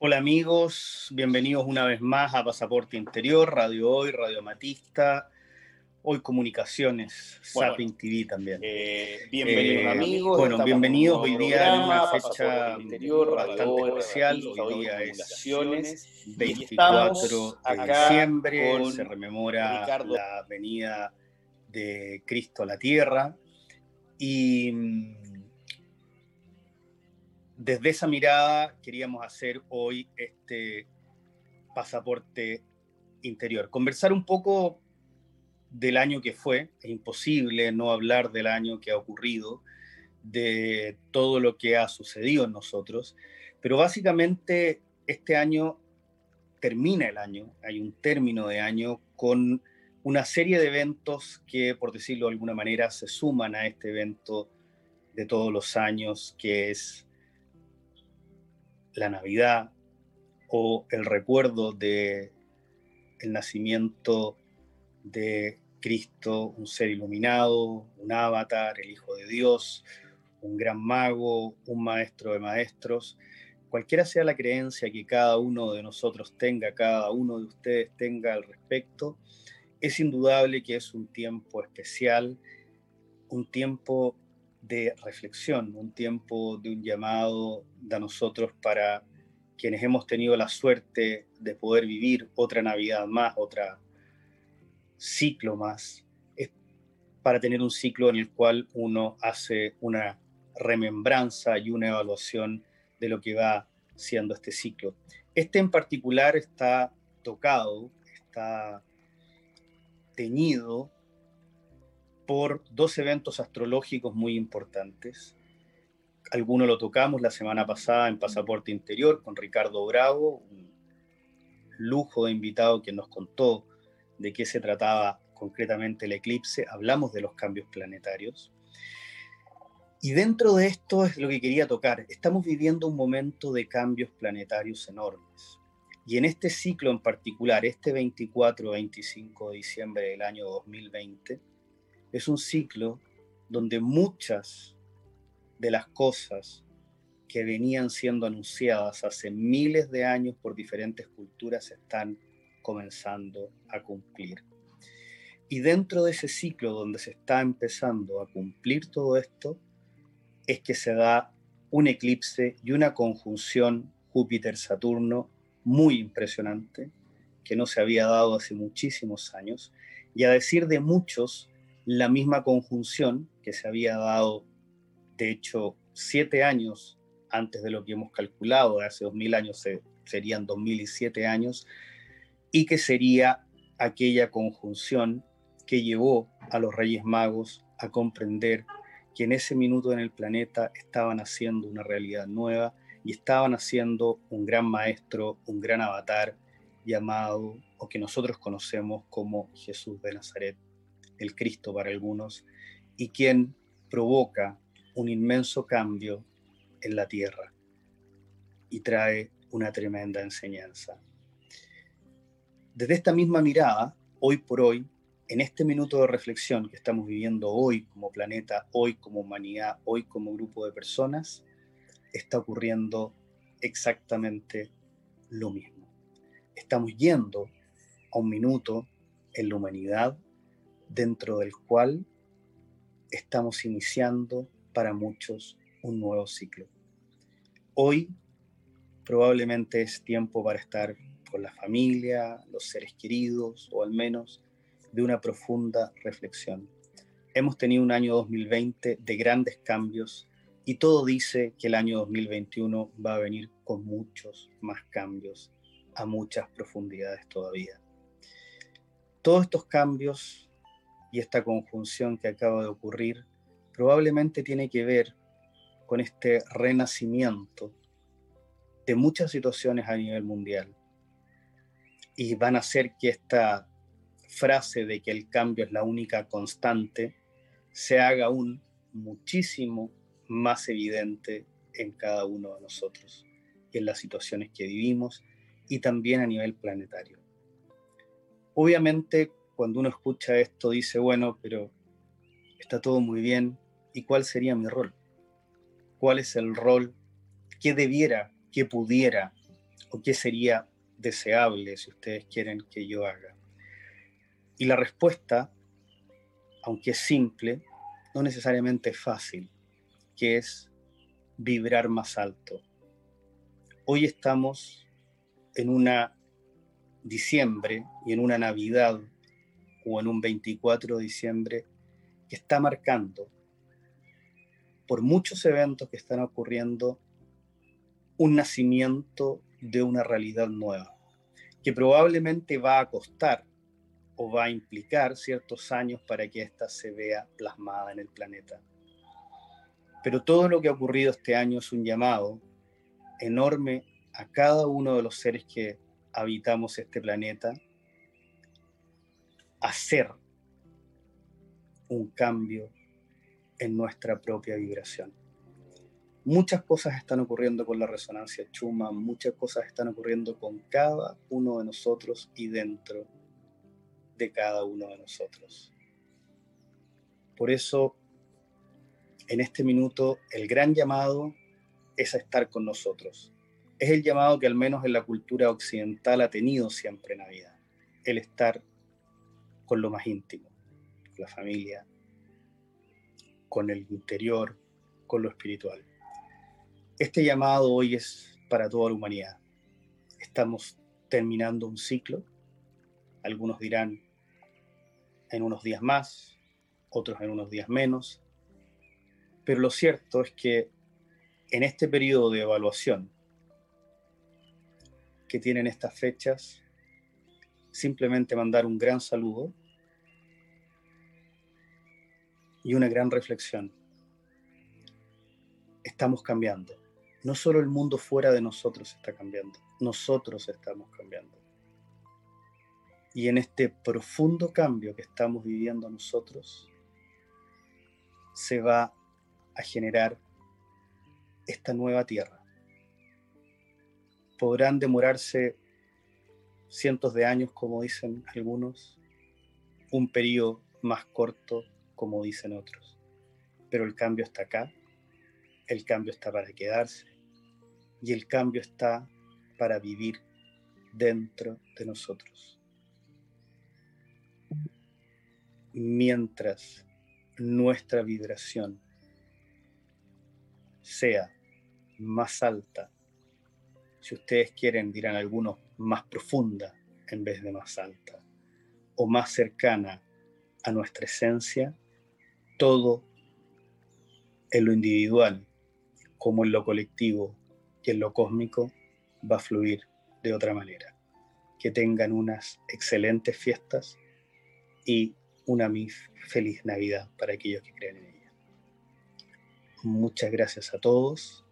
Hola amigos, bienvenidos una vez más a Pasaporte Interior, Radio Hoy, Radio Matista, Hoy Comunicaciones, bueno, TV también. Eh, bienvenidos eh, amigos. Bueno, bienvenidos hoy día en una fecha interior, bastante especial. Hoy día es 24 de diciembre, se rememora la venida de Cristo a la tierra. Y mm, desde esa mirada queríamos hacer hoy este pasaporte interior. Conversar un poco del año que fue, es imposible no hablar del año que ha ocurrido, de todo lo que ha sucedido en nosotros, pero básicamente este año termina el año, hay un término de año con una serie de eventos que, por decirlo de alguna manera, se suman a este evento de todos los años, que es la Navidad o el recuerdo de el nacimiento de Cristo, un ser iluminado, un avatar, el Hijo de Dios, un gran mago, un maestro de maestros. Cualquiera sea la creencia que cada uno de nosotros tenga, cada uno de ustedes tenga al respecto, es indudable que es un tiempo especial, un tiempo de reflexión, un tiempo de un llamado de nosotros para quienes hemos tenido la suerte de poder vivir otra Navidad más, otra ciclo más, para tener un ciclo en el cual uno hace una remembranza y una evaluación de lo que va siendo este ciclo. Este en particular está tocado, está teñido por dos eventos astrológicos muy importantes. Alguno lo tocamos la semana pasada en Pasaporte Interior con Ricardo Bravo, un lujo de invitado que nos contó de qué se trataba concretamente el eclipse, hablamos de los cambios planetarios. Y dentro de esto es lo que quería tocar. Estamos viviendo un momento de cambios planetarios enormes. Y en este ciclo en particular, este 24-25 de diciembre del año 2020, es un ciclo donde muchas de las cosas que venían siendo anunciadas hace miles de años por diferentes culturas están comenzando a cumplir. Y dentro de ese ciclo donde se está empezando a cumplir todo esto, es que se da un eclipse y una conjunción Júpiter-Saturno muy impresionante que no se había dado hace muchísimos años y a decir de muchos, la misma conjunción que se había dado, de hecho, siete años antes de lo que hemos calculado, de hace dos mil años serían dos mil y siete años, y que sería aquella conjunción que llevó a los Reyes Magos a comprender que en ese minuto en el planeta estaban haciendo una realidad nueva y estaban haciendo un gran maestro, un gran avatar llamado o que nosotros conocemos como Jesús de Nazaret, el Cristo para algunos, y quien provoca un inmenso cambio en la tierra y trae una tremenda enseñanza. Desde esta misma mirada, hoy por hoy, en este minuto de reflexión que estamos viviendo hoy como planeta, hoy como humanidad, hoy como grupo de personas, está ocurriendo exactamente lo mismo. Estamos yendo a un minuto en la humanidad dentro del cual estamos iniciando para muchos un nuevo ciclo. Hoy probablemente es tiempo para estar con la familia, los seres queridos o al menos de una profunda reflexión. Hemos tenido un año 2020 de grandes cambios y todo dice que el año 2021 va a venir con muchos más cambios a muchas profundidades todavía. Todos estos cambios y esta conjunción que acaba de ocurrir probablemente tiene que ver con este renacimiento de muchas situaciones a nivel mundial. Y van a hacer que esta frase de que el cambio es la única constante se haga aún muchísimo más evidente en cada uno de nosotros y en las situaciones que vivimos y también a nivel planetario. Obviamente, cuando uno escucha esto, dice, bueno, pero está todo muy bien, ¿y cuál sería mi rol? ¿Cuál es el rol que debiera, que pudiera ¿O qué sería deseable si ustedes quieren que yo haga? Y la respuesta, aunque es simple, no necesariamente es fácil, que es vibrar más alto. Hoy estamos en una diciembre y en una Navidad o en un 24 de diciembre que está marcando por muchos eventos que están ocurriendo un nacimiento de una realidad nueva, que probablemente va a costar o va a implicar ciertos años para que ésta se vea plasmada en el planeta. Pero todo lo que ha ocurrido este año es un llamado enorme a cada uno de los seres que habitamos este planeta hacer un cambio en nuestra propia vibración. Muchas cosas están ocurriendo con la resonancia chuma, muchas cosas están ocurriendo con cada uno de nosotros y dentro de cada uno de nosotros. Por eso, en este minuto, el gran llamado es a estar con nosotros. Es el llamado que al menos en la cultura occidental ha tenido siempre Navidad, el estar con lo más íntimo, con la familia, con el interior, con lo espiritual. Este llamado hoy es para toda la humanidad. Estamos terminando un ciclo. Algunos dirán en unos días más, otros en unos días menos. Pero lo cierto es que en este periodo de evaluación que tienen estas fechas, simplemente mandar un gran saludo y una gran reflexión. Estamos cambiando no solo el mundo fuera de nosotros está cambiando, nosotros estamos cambiando. Y en este profundo cambio que estamos viviendo nosotros, se va a generar esta nueva tierra. Podrán demorarse cientos de años, como dicen algunos, un periodo más corto, como dicen otros. Pero el cambio está acá el cambio está para quedarse y el cambio está para vivir dentro de nosotros. Mientras nuestra vibración sea más alta, si ustedes quieren, dirán algunos, más profunda en vez de más alta, o más cercana a nuestra esencia, todo en lo individual como en lo colectivo y en lo cósmico va a fluir de otra manera. Que tengan unas excelentes fiestas y una feliz Navidad para aquellos que creen en ella. Muchas gracias a todos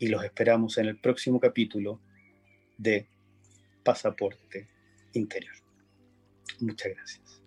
y los esperamos en el próximo capítulo de Pasaporte Interior. Muchas gracias.